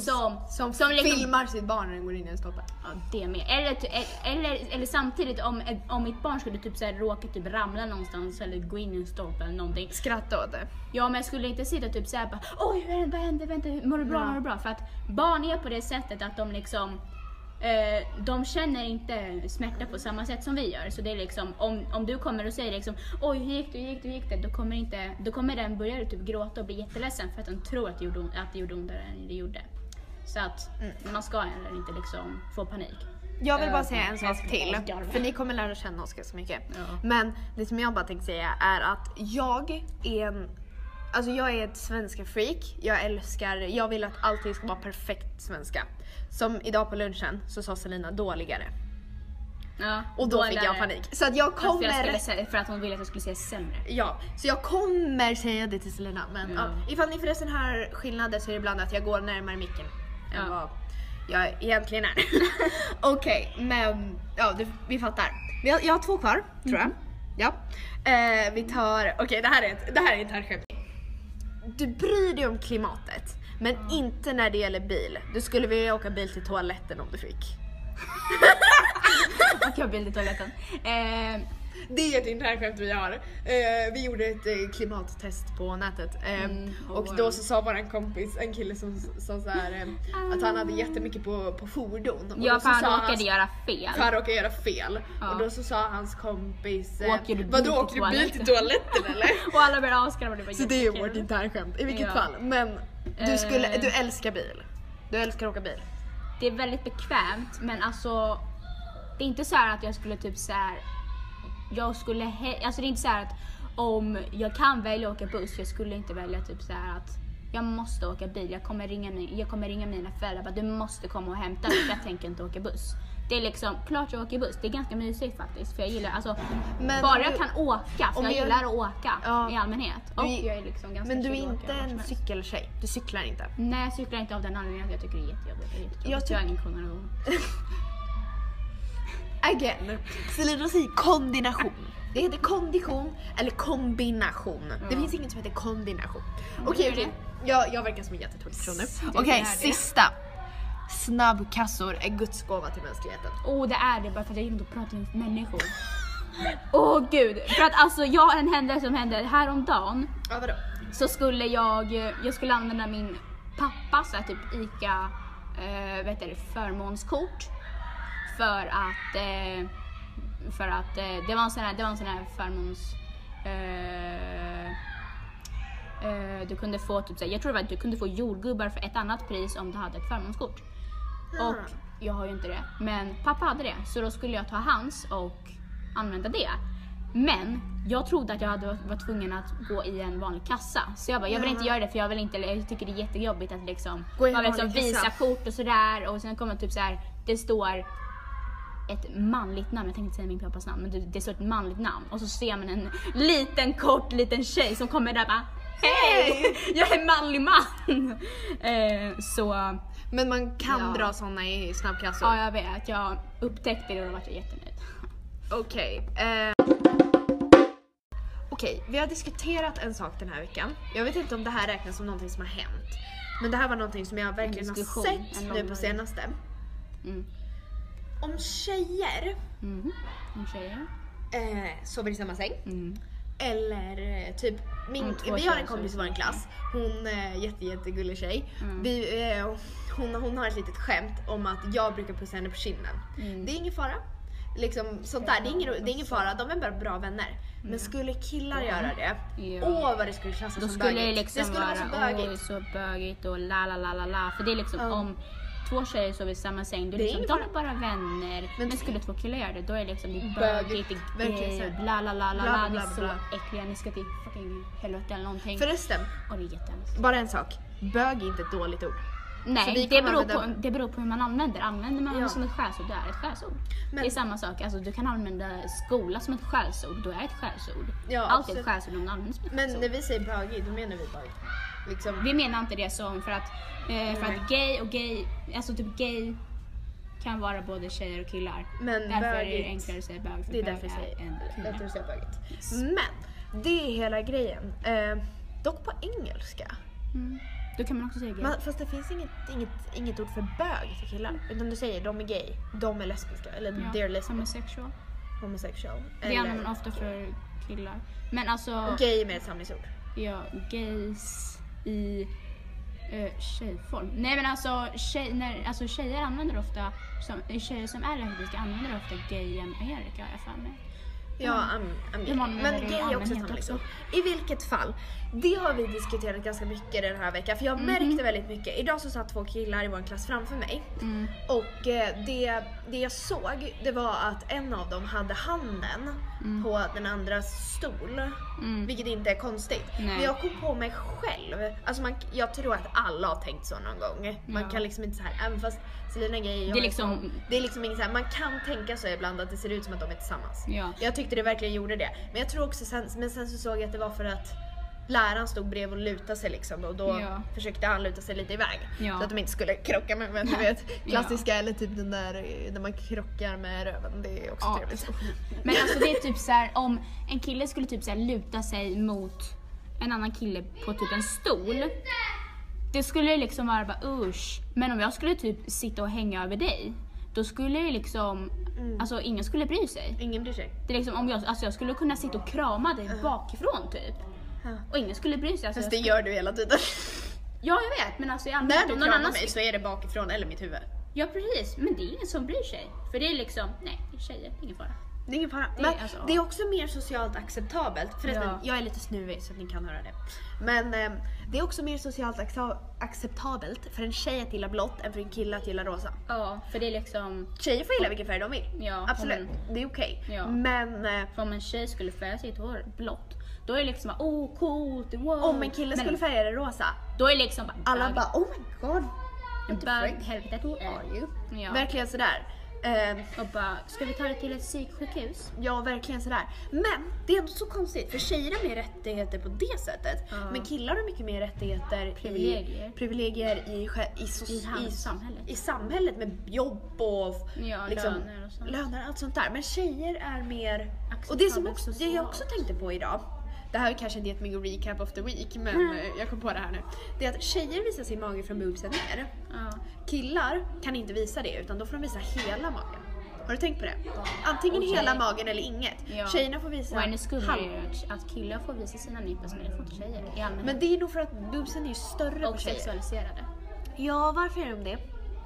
som, som liksom- filmar sitt barn när den går in i en stolpe. Ja, det med. Eller, ty- eller, eller samtidigt om, om mitt barn skulle typ så här, råka typ ramla någonstans eller gå in i en stolpe eller någonting. Skratta åt det. Ja men jag skulle inte sitta typ såhär bara oj vad händer, vänta, mår du bra, Ja. mår du bra? För att barn är på det sättet att de liksom eh, de känner inte smärta på samma sätt som vi gör. Så det är liksom, om, om du kommer och säger liksom oj hur gick det, hur gick det, hur gick det? Då kommer, inte, då kommer den börja typ gråta och bli jätteledsen för att den tror att det gjorde, att det gjorde ondare än det gjorde. Så att man ska heller inte liksom få panik. Jag vill bara Eh, säga en sak till. För ni kommer lära känna oss ganska mycket. Ja. Men det som jag bara tänkte säga är att jag är en Alltså jag är ett svenska freak. Jag älskar, jag vill att allting ska vara perfekt svenska. Som idag på lunchen så sa Selina dåligare. Ja, Och då fick jag dåligare. panik. Så att jag För att, jag kommer... säga, för att hon ville att jag skulle säga sämre. Ja, så jag kommer säga det till Selina. Men Ja. ja. ifall ni förresten hör skillnader så är det ibland att jag går närmare micken än Ja. vad jag egentligen är. Okej, men ja, du, vi fattar. Vi har, jag har två kvar, tror jag. Ja. Eh, vi tar, okej det här är ett, det här är ett härdskämt. Du bryr dig om klimatet, men inte när det gäller bil. Du skulle vilja åka bil till toaletten om du fick. Jag bild i toaletten. Eh, Det är ett internskämt vi har. Eh, vi gjorde ett eh, klimattest på nätet eh, Mm, och då så sa vår kompis, en kille som sa så här, eh, att han hade jättemycket på, på fordon. Och ja, för han råkade hans- göra fel. för han råkade göra fel. Ja. Och då så sa hans kompis, eh, Åker du bil vadå åker du bil till toaletten?" eller? Och alla började var så det är vårt internskämt i vilket Ja. fall. Men du, skulle, Eh. du älskar bil. Du älskar att åka bil. Det är väldigt bekvämt men alltså det är inte så här att jag skulle typ så här. Jag skulle, he- alltså det är inte så att om jag kan välja att åka buss, jag skulle inte välja typ så här att jag måste åka bil, jag kommer ringa, min, jag kommer ringa mina föräldrar bara du måste komma och hämta mig för jag tänker inte åka buss. Det är liksom, klart jag åker buss, det är ganska mysigt faktiskt för jag gillar, alltså Men bara om jag du- kan åka, för jag jag- gillar att åka Ja. i allmänhet. Du Och är- jag är liksom ganska Men du är inte en cykeltjej. Du cyklar inte. Nej jag cyklar inte av den anledningen att jag tycker det är jättejobbigt. Det är jättejobbigt. Jag Jag, har ingen koordination. Again. Selina säger kombination. Det heter kondition eller kombination. Det finns inget som heter kombination. Vad Okej, okej. det? Jag, jag verkar som en jättetråkig person nu. Det Okej, är det. sista. Snabbkassor är Guds gåva till mänskligheten. Åh oh, det är det bara för att jag gillar inte att prata med människor. Åh gud, för att alltså jag har en händelse som hände häromdagen. Ja, vadå? Så skulle jag, jag skulle använda min pappas så här, typ ICA eh, vet du, förmånskort. För att, eh, för att eh, det var en sån här, det var en sån här förmåns... Eh, eh, du kunde få typ, jag tror det var att du kunde få jordgubbar för ett annat pris om du hade ett förmånskort. Och jag har ju inte det. Men pappa hade det. Så då skulle jag ta hans och använda det. Men jag trodde att jag hade var tvungen att gå i en vanlig kassa. Så jag bara, jag vill inte göra det för jag vill inte, jag tycker det är jättejobbigt att liksom, man vill liksom visa kort och sådär och sen kommer typ så här, det står ett manligt namn, jag tänkte säga min pappas namn, men det, det står ett manligt namn och så ser man en liten kort liten tjej som kommer där bara Hej! Jag är manlig man! eh, så Men man kan Ja. dra såna i snabbkassor. ja, jag vet, jag upptäckte det och då var jag jättenöjd. Okej. eh, Okej, vi har diskuterat en sak den här veckan. Jag vet inte om det här räknas som någonting som har hänt. Men det här var någonting som jag verkligen har sett nu på senaste. Mm. Om tjejer Mhm. Om tjejer. eh, sover i samma säng. Mm. Eller eh, typ, min, vi har en kompis i vår klass. Hon är jätte, jättegullig tjej. Mm. Vi, eh, hon, hon har ett litet skämt om att jag brukar pussa henne på kinden. Mm. Det är ingen fara. Liksom, sånt där, det är ingen, det är ingen fara. De är bara bra vänner. Men skulle killar göra det, åh vad det skulle klassas Då som skulle det bögigt. liksom det skulle vara så bögigt. så bögigt och la la la la la. För det är liksom om två tjejer sover i samma säng, då är Det liksom, de är bara vänner. Men, Men- skulle två killar göra det, då är det liksom det Bögigt. här. bla la la la Bla, la, bla, ni är så bla. äckliga, ni ska till fucking helvete eller någonting. Förresten, Och det är jättehemskt. bara en sak. Bög är inte ett dåligt ord. Nej, det beror, på, det beror på hur man använder Använder man Ja. det som ett skällsord, då är det ett skällsord. Men- Det är samma sak, alltså, du kan använda skola som ett skällsord, då är det ett skällsord. Ja, Allt är ett skällsord om det används som ett Men när vi säger bögig, då menar vi bög. Liksom, Vi menar inte det som för att, eh, för att gay och gay, alltså typ gay kan vara både tjejer och killar. men Därför är det bögigt. enklare att säga bög, för Det är bög därför jag säger en lättare kvinna. att säga bögigt. Yes. Men det är hela grejen. Eh, dock på engelska. Mm. Då kan man också säga gay. Man, fast det finns inget, inget, inget ord för bög för killar. Utan du säger de är gay, de är lesbiska eller ja. they're lesbian, Homosexual. homosexual. Det använder man ofta för killar. Men alltså, Gay med ett samlingsord. ja, gays i uh, tjejform. Nej men alltså, tjej, när, alltså tjejer använder ofta, som, tjejer som är lesbiska använder ofta gay i Amerika har jag för mig. Ja, var gay. nog Men gay är också ett samlingsord. I vilket fall, det har vi diskuterat ganska mycket den här veckan för jag märkte väldigt mycket. Idag så satt två killar i vår klass framför mig Mm. och eh, det, det jag såg det var att en av dem hade handen på den andras stol. Mm. Vilket inte är konstigt. Nej. Men jag kom på mig själv, alltså man, jag tror att alla har tänkt så någon gång. Man Ja. kan liksom inte så här, även fast Selina gay, jag Det är liksom- så, det är liksom inget så här, man kan tänka så ibland att det ser ut som att de är tillsammans. Ja. Jag tyckte det verkligen gjorde det. Men jag tror också sen, men sen så såg jag att det var för att läraren stod bredvid och lutade sig liksom och då Ja. försökte han luta sig lite iväg. Ja. Så att de inte skulle krocka med men du vet klassiska eller typ den där när man krockar med röven. Det är också Ja. trevligt. Men alltså det är typ så här om en kille skulle typ så här luta sig mot en annan kille på typ en stol. Det skulle liksom vara bara usch. Men om jag skulle typ sitta och hänga över dig, då skulle det liksom, alltså ingen skulle bry sig. Ingen bryr sig. Det är liksom om jag, alltså jag skulle kunna sitta och krama dig bakifrån typ. Ja. Och ingen skulle bry sig. Alltså, Fast det jag, gör du hela tiden. ja jag vet men alltså i När du någon annan mig så är det bakifrån eller mitt huvud. Ja precis, men det är ingen som bryr sig. För det är liksom, nej det är tjejer, ingen fara. Det är ingen fara. Det Men alltså- det är också mer socialt acceptabelt. Förresten, Ja. jag är lite snuvig så att ni kan höra det. Men eh, det är också mer socialt acceptabelt för en tjej att gilla blått än för en kille att gilla rosa. Ja, för det är liksom, Tjejer får gilla vilken färg de vill. Ja, Absolut, men- det är okej. Ja. Men eh, för om en tjej skulle färga sitt hår blått, då är det liksom bara, oh coolt, wow. om en kille Men skulle färga det rosa, Då är det liksom bara, alla bara oh my god. Bög, helvete. who are you? Ja. Verkligen sådär. Eh, Och bara, ska vi ta det till ett psyksjukhus? Ja, verkligen sådär. Men det är ändå så konstigt för tjejer har mer rättigheter på det sättet. Ja. Men killar har mycket mer rättigheter Privilegier. i, privilegier i, i, so- I ham- samhället. i samhället med jobb och Ja, liksom, löner och sånt. löner allt sånt där. Men tjejer är mer... Och det som också, det jag också tänkte på idag, det här är kanske inte jättemycket recap of the week men Mm. eh, jag kom på det här nu. Det är att tjejer visar sin mage från boobsen ner. Ja. Killar kan inte visa det utan då får de visa hela magen. Har du tänkt på det? Antingen Okej. hela magen eller inget. Ja. Tjejerna får visa Och ännu skummare halv- är ju att- killar får visa sina nipples men det får inte tjejer i allmänhet. Men det är nog för att boobsen är ju större på och tjejer. sexualiserade. Ja, varför är de det?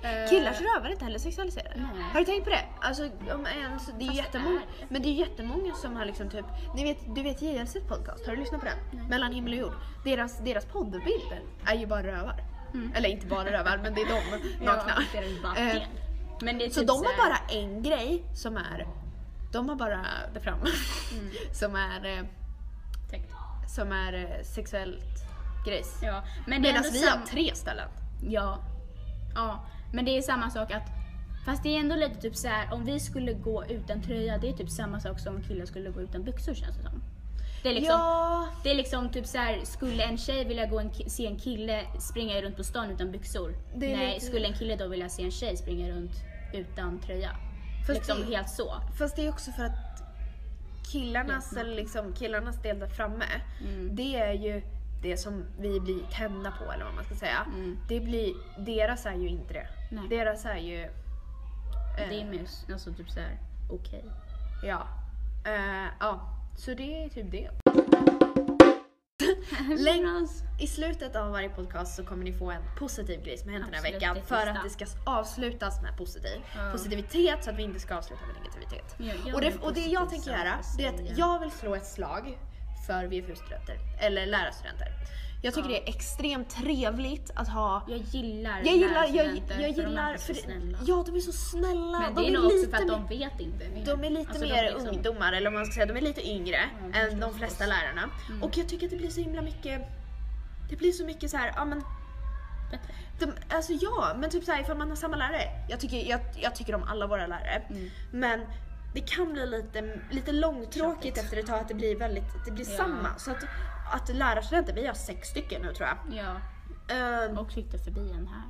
Eh, Killars rövar är inte heller sexualiserade. Nej. Har du tänkt på det? Alltså, om en, så det är ju det jättemånga, är det. men det är jättemånga som har liksom typ, ni vet, du vet JLCs podcast, har du lyssnat på den? Mellan himmel och jord. Deras, deras poddbilder är ju bara rövar. Eller inte bara rövar, men det är de nakna. Ja, det är det Eh, det. Men det är Så typ de så har här- bara en grej som är, de har bara där fram, Mm. som är, eh, som är eh, sexuellt grejs. Ja, men det är Medan vi har tre ställen. Ja. Ja, men det är samma sak att Fast det är ändå lite typ så här om vi skulle gå utan tröja, det är typ samma sak som om killar skulle gå utan byxor känns det som. Det är liksom, Ja, det är liksom typ så här, skulle en tjej vilja gå en, se en kille springa runt på stan utan byxor? Nej, lite- skulle en kille då vilja se en tjej springa runt utan tröja? Fast liksom det- helt så. fast det är också för att killarnas, eller liksom, killarnas del där framme, Mm. det är ju det som vi blir tända på eller vad man ska säga. Mm. Det blir, deras är ju inte det. Nej. Deras är ju, eh, Det är mer alltså typ så här okej. ja. Eh, ja, så det är typ det. Läng- I slutet av varje podcast så kommer ni få en positiv grej som hänt den här veckan för att det ska avslutas med positiv. Ja. positivitet så att vi inte ska avsluta med negativitet. Ja, och, det, och det jag tänker sak göra det är att jag vill slå ett slag för VFU-studenter, eller lärarstudenter. Jag tycker Ja. det är extremt trevligt att ha Jag gillar jag gillar, jag, jag för de gillar, för, snälla. ja de är så snälla. Men de det är nog också för att de vet inte mer. de är lite Alltså, de mer liksom- ungdomar, eller vad man ska säga, de är lite yngre Ja, de än de flesta lärarna. Mm. Och jag tycker att det blir så himla mycket, det blir så mycket så här, ja men de, alltså ja, men typ såhär ifall man har samma lärare. Jag tycker, jag, jag tycker om alla våra lärare. Mm. Men det kan bli lite, lite långtråkigt Tråkigt. efter ett tag att det blir väldigt, det blir Ja. samma. Så att, att lärarstudenter, vi har sex stycken nu tror jag. Ja, Ehm, och sitter förbi en här.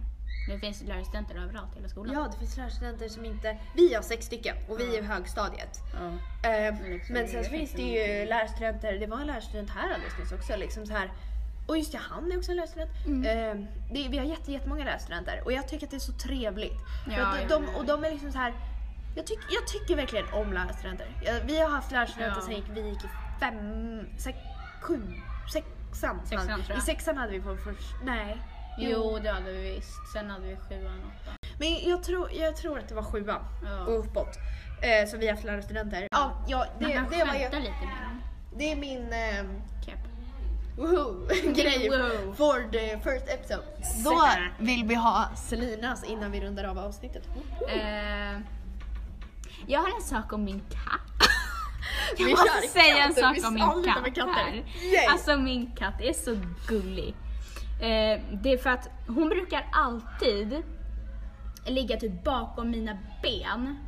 Det finns lärarstudenter överallt i hela skolan. ja, det finns lärarstudenter som inte, vi har sex stycken och vi är i högstadiet. Ja. Ehm, Men liksom, men sen så finns det ju en- lärarstudenter, det var en lärarstudent här alldeles nyss också liksom så här. Och just det, han är också en lärarstudent. Mm. Eh, det, vi har jätte, jättemånga lärarstudenter och jag tycker att det är så trevligt. Ja, att ja, de, ja. och de är liksom så här. Jag, tyck, jag tycker verkligen om lärarstudenter. Jag, vi har haft lärarstudenter Ja. sen gick, vi gick i fem, sex, sju, sexan. Sexan, tror jag. I sexan hade vi på först, nej. Jo, det hade vi visst. Sen hade vi sjuan, åttan. Men jag tror, jag tror att det var sjuan Ja. och uppåt. Eh, så vi har haft lärarstudenter. Ja, ja det, Man kan det var ju, lite dem. det är min ehm, Kepp. Woho! grej for the first episode. Då vill vi ha Selinas innan vi rundar av avsnittet. Eh, jag har en sak om min katt. Jag Vi måste säga en katter, vi sak om min katt här. Yay. Alltså min katt är så gullig. Eh, det är för att hon brukar alltid ligga typ bakom mina ben.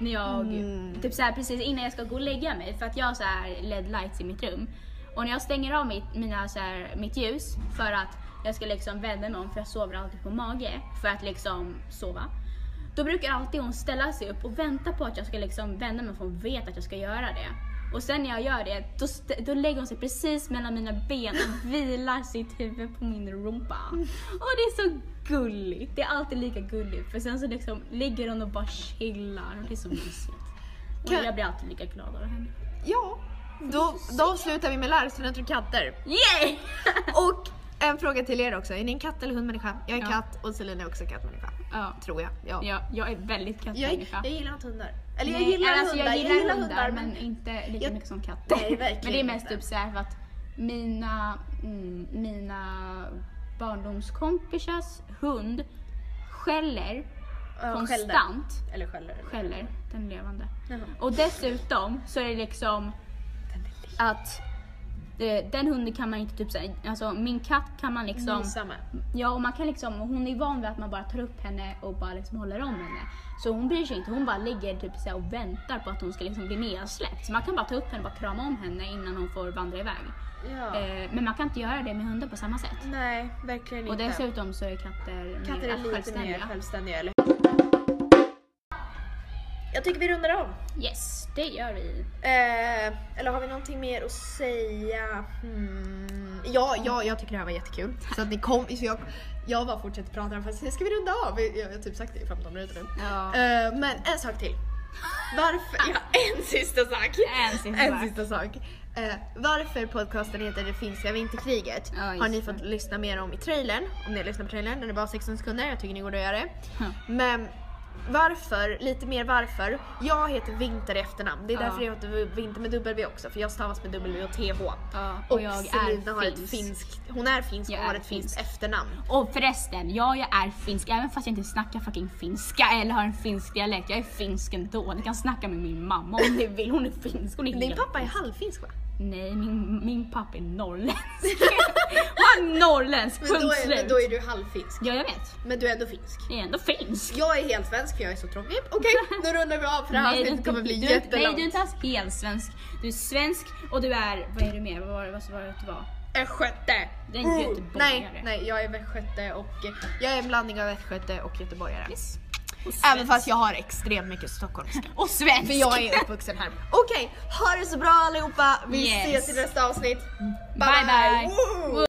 När jag, Mm. typ så här precis innan jag ska gå och lägga mig för att jag har så här LED lights i mitt rum. Och när jag stänger av mitt, mina, så här, mitt ljus för att jag ska liksom vända mig om för jag sover alltid på mage för att liksom sova. Då brukar alltid hon ställa sig upp och vänta på att jag ska liksom vända mig för hon vet att jag ska göra det. Och sen när jag gör det, då, då lägger hon sig precis mellan mina ben och vilar sitt huvud på min rumpa. Och det är så gulligt. Det är alltid lika gulligt. För sen så liksom ligger hon och bara chillar och det är så mysigt. Och Kan- jag blir alltid lika glad av henne. Ja, då, då slutar vi med lärarstudenter och katter. Yay! Och en fråga till er också. Är ni en katt eller hundmänniska? Jag är Ja. katt och Selina är också kattmänniska. Ja. Tror jag. Ja. ja, jag är väldigt Jag, kattmänniska. jag gillar inte hundar. Eller jag Nej, gillar alltså, hundar. jag gillar, hundar, men inte lika Jag- mycket som katter. Nej, verkligen men det är mest inte. typ såhär för att mina, mm, mina barndomskompisars hund skäller Ja, konstant. skäller. Eller skäller. eller- Skäller, den levande. Jaha. Och dessutom så är det liksom att eh, den hunden kan man inte typ såhär, alltså min katt kan man liksom Mysa med. Ja och man kan liksom, hon är van vid att man bara tar upp henne och bara liksom håller om henne. Så hon bryr sig inte, hon bara ligger typ så här och väntar på att hon ska liksom bli nedsläppt. Så man kan bara ta upp henne och bara krama om henne innan hon får vandra iväg. Ja. Eh, men man kan inte göra det med hundar på samma sätt. Nej, verkligen Och inte. dessutom så är katter, Katter mer är lite självständiga. mer självständiga, eller Jag tycker vi rundar av. Yes, det gör vi. Eh, eller har vi någonting mer att säga? Hmm. Ja, ja, jag tycker det här var jättekul. Så att ni kom, så jag, jag bara fortsätter prata fast ska vi runda av? Jag, jag har typ sagt det i 15 minuter nu. Ja. Eh, men en sak till. Varför, ja, en sista sak. En sista en sak. sista sak. Eh, varför podcasten heter Det finska vinterkriget Ja, har ni fått lyssna mer om i trailern. Om ni har lyssnat på trailern, den är bara 16 sekunder, jag tycker ni borde göra det. Ja. Men varför, lite mer varför. Jag heter Vinter i efternamn. Det är därför jag heter Vinter med W också, för jag stavas med W och TH. Ja, Och, och jag Selina har ett finsk. finskt, hon är finsk och har ett finskt finsk. efternamn. Och förresten, ja jag är finsk även fast jag inte snackar fucking finska eller har en finsk dialekt. Jag är finsk ändå. Ni kan snacka med min mamma om ni vill. Hon är finsk. Hon är Din pappa är finsk. halvfinsk va? Nej, min, min pappa är norrländsk. Han är norrländsk, Men punkt då är, slut. men då är du halvfinsk. Ja, jag vet. Men du är ändå finsk. Jag är ändå finsk. Jag är helt svensk för jag är så tråkig. Okej, nu rundar vi av för det här avsnittet kommer bli du, jättelångt. Nej, du är inte alls helt svensk. Du är svensk och du är, vad är du mer? Vad var det, vad var det du var? Östgöte! Det är en Oh, göteborgare. Nej, nej, jag är västgöte och jag är en blandning av västgöte och göteborgare. Yes. Även fast jag har extremt mycket stockholmska. Och svensk! För jag är uppvuxen här. Okej, okay, ha det så bra allihopa. Vi yes. ses i nästa avsnitt. Bye bye! bye. bye.